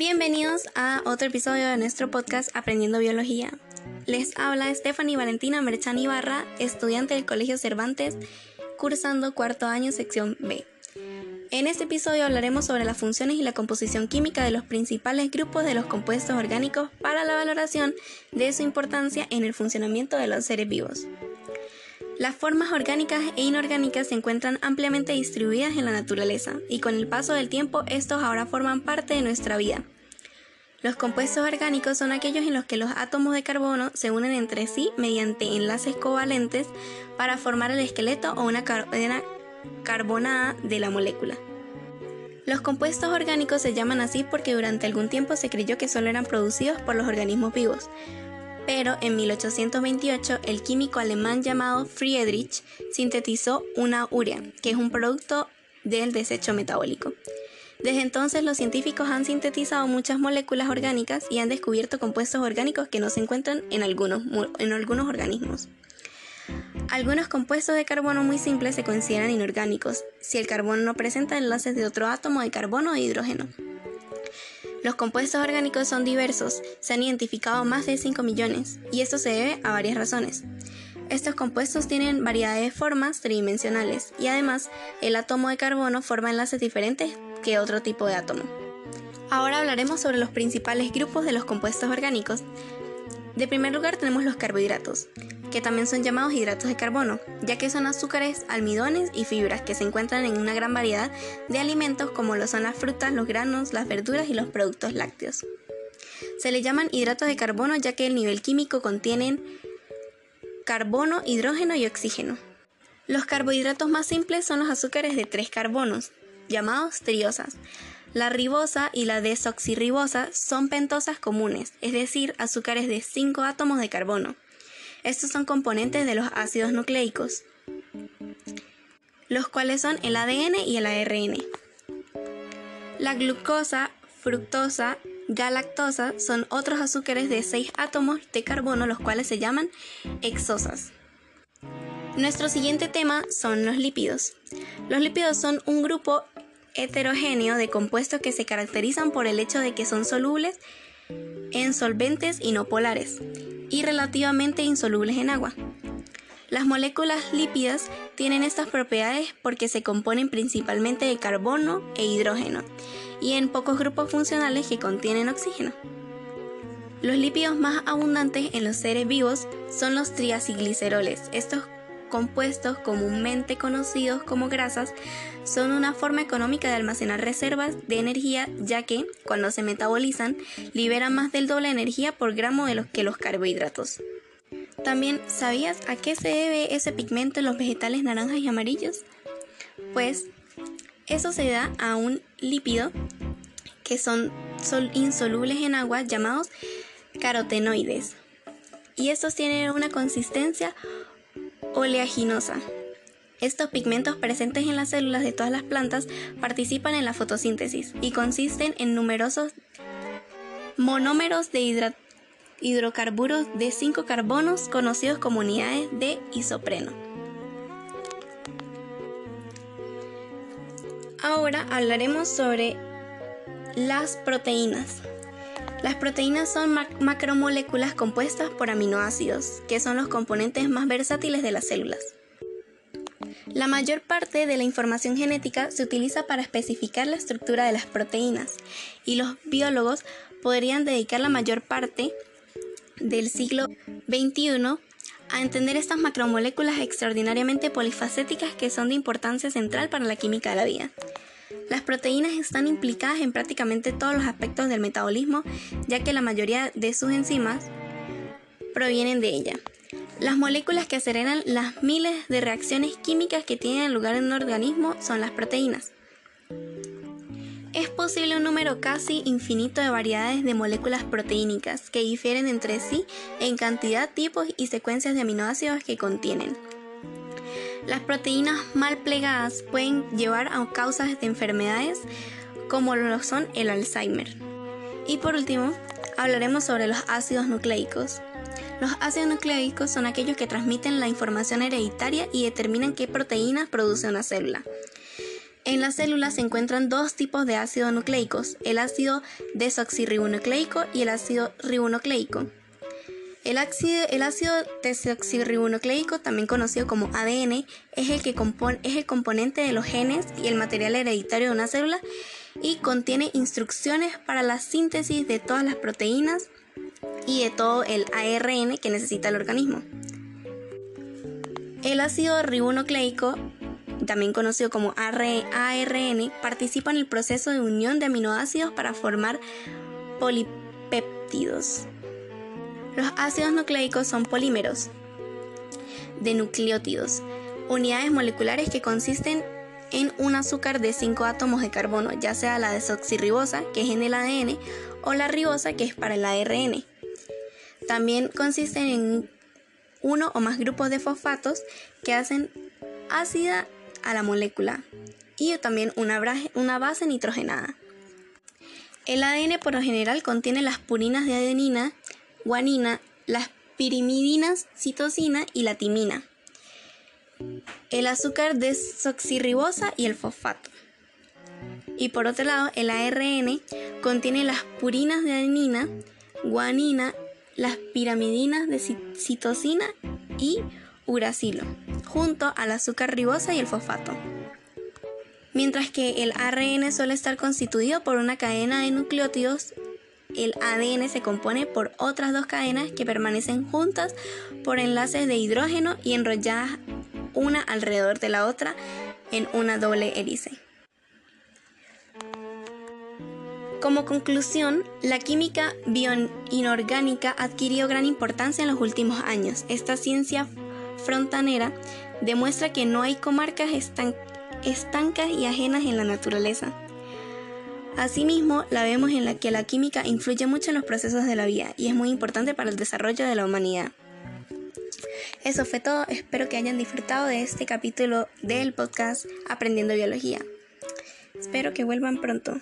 Bienvenidos a otro episodio de nuestro podcast Aprendiendo Biología. Les habla Stephanie Valentina Merchan Ibarra, estudiante del Colegio Cervantes, cursando cuarto año sección B. En este episodio hablaremos sobre las funciones y la composición química de los principales grupos de los compuestos orgánicos para la valoración de su importancia en el funcionamiento de los seres vivos. Las formas orgánicas e inorgánicas se encuentran ampliamente distribuidas en la naturaleza y con el paso del tiempo estos ahora forman parte de nuestra vida. Los compuestos orgánicos son aquellos en los que los átomos de carbono se unen entre sí mediante enlaces covalentes para formar el esqueleto o una cadena carbonada de la molécula. Los compuestos orgánicos se llaman así porque durante algún tiempo se creyó que solo eran producidos por los organismos vivos, pero en 1828 el químico alemán llamado Friedrich sintetizó una urea, que es un producto del desecho metabólico. Desde entonces los científicos han sintetizado muchas moléculas orgánicas y han descubierto compuestos orgánicos que no se encuentran en algunos, en algunos organismos. Algunos compuestos de carbono muy simples se consideran inorgánicos si el carbono no presenta enlaces de otro átomo de carbono o de hidrógeno. Los compuestos orgánicos son diversos, se han identificado más de 5 millones, y esto se debe a varias razones. Estos compuestos tienen variedad de formas tridimensionales y además el átomo de carbono forma enlaces diferentes que otro tipo de átomo. Ahora hablaremos sobre los principales grupos de los compuestos orgánicos. De primer lugar tenemos los carbohidratos que también son llamados hidratos de carbono, ya que son azúcares, almidones y fibras que se encuentran en una gran variedad de alimentos como lo son las frutas, los granos, las verduras y los productos lácteos. Se le llaman hidratos de carbono ya que el nivel químico contienen carbono, hidrógeno y oxígeno. Los carbohidratos más simples son los azúcares de tres carbonos, llamados triosas. La ribosa y la desoxirribosa son pentosas comunes, es decir, azúcares de 5 átomos de carbono. Estos son componentes de los ácidos nucleicos, los cuales son el ADN y el ARN. La glucosa, fructosa, galactosa son otros azúcares de 6 átomos de carbono, los cuales se llaman exosas. Nuestro siguiente tema son los lípidos. Los lípidos son un grupo heterogéneo de compuestos que se caracterizan por el hecho de que son solubles en solventes y no polares y relativamente insolubles en agua. Las moléculas lípidas tienen estas propiedades porque se componen principalmente de carbono e hidrógeno y en pocos grupos funcionales que contienen oxígeno. Los lípidos más abundantes en los seres vivos son los triacilgliceroles. Estos compuestos comúnmente conocidos como grasas son una forma económica de almacenar reservas de energía ya que cuando se metabolizan liberan más del doble de energía por gramo de los que los carbohidratos. También, ¿sabías a qué se debe ese pigmento en los vegetales naranjas y amarillos? Pues eso se da a un lípido que son insolubles en agua llamados carotenoides. Y estos tienen una consistencia oleaginosa. Estos pigmentos presentes en las células de todas las plantas participan en la fotosíntesis y consisten en numerosos monómeros de hidrocarburos de 5 carbonos conocidos como unidades de isopreno. Ahora hablaremos sobre las proteínas. Las proteínas son macromoléculas compuestas por aminoácidos, que son los componentes más versátiles de las células. La mayor parte de la información genética se utiliza para especificar la estructura de las proteínas y los biólogos podrían dedicar la mayor parte del siglo XXI a entender estas macromoléculas extraordinariamente polifacéticas que son de importancia central para la química de la vida. Las proteínas están implicadas en prácticamente todos los aspectos del metabolismo, ya que la mayoría de sus enzimas provienen de ella. Las moléculas que aceleran las miles de reacciones químicas que tienen lugar en un organismo son las proteínas. Es posible un número casi infinito de variedades de moléculas proteínicas que difieren entre sí en cantidad, tipos y secuencias de aminoácidos que contienen. Las proteínas mal plegadas pueden llevar a causas de enfermedades como lo son el Alzheimer. Y por último, hablaremos sobre los ácidos nucleicos. Los ácidos nucleicos son aquellos que transmiten la información hereditaria y determinan qué proteínas produce una célula. En las células se encuentran dos tipos de ácidos nucleicos, el ácido desoxirribonucleico y el ácido ribonucleico. El ácido, el ácido desoxirribonucleico, también conocido como ADN, es el, que compone, es el componente de los genes y el material hereditario de una célula y contiene instrucciones para la síntesis de todas las proteínas y de todo el ARN que necesita el organismo. El ácido ribonucleico, también conocido como ARN, participa en el proceso de unión de aminoácidos para formar polipéptidos. Los ácidos nucleicos son polímeros de nucleótidos, unidades moleculares que consisten en un azúcar de 5 átomos de carbono, ya sea la desoxirribosa, que es en el ADN, o la ribosa, que es para el ARN. También consisten en uno o más grupos de fosfatos que hacen ácida a la molécula y también una, una base nitrogenada. El ADN por lo general contiene las purinas de adenina, guanina, las pirimidinas, citosina y la timina, el azúcar desoxirribosa y el fosfato. Y por otro lado, el ARN contiene las purinas de adenina, guanina, las pirimidinas de citosina y uracilo, junto al azúcar ribosa y el fosfato. Mientras que el ARN suele estar constituido por una cadena de nucleótidos el ADN se compone por otras dos cadenas que permanecen juntas por enlaces de hidrógeno y enrolladas una alrededor de la otra en una doble hélice. Como conclusión, la química bioinorgánica adquirió gran importancia en los últimos años. Esta ciencia frontanera demuestra que no hay comarcas estancas y ajenas en la naturaleza. Asimismo, la vemos en la que la química influye mucho en los procesos de la vida y es muy importante para el desarrollo de la humanidad. Eso fue todo, espero que hayan disfrutado de este capítulo del podcast Aprendiendo Biología. Espero que vuelvan pronto.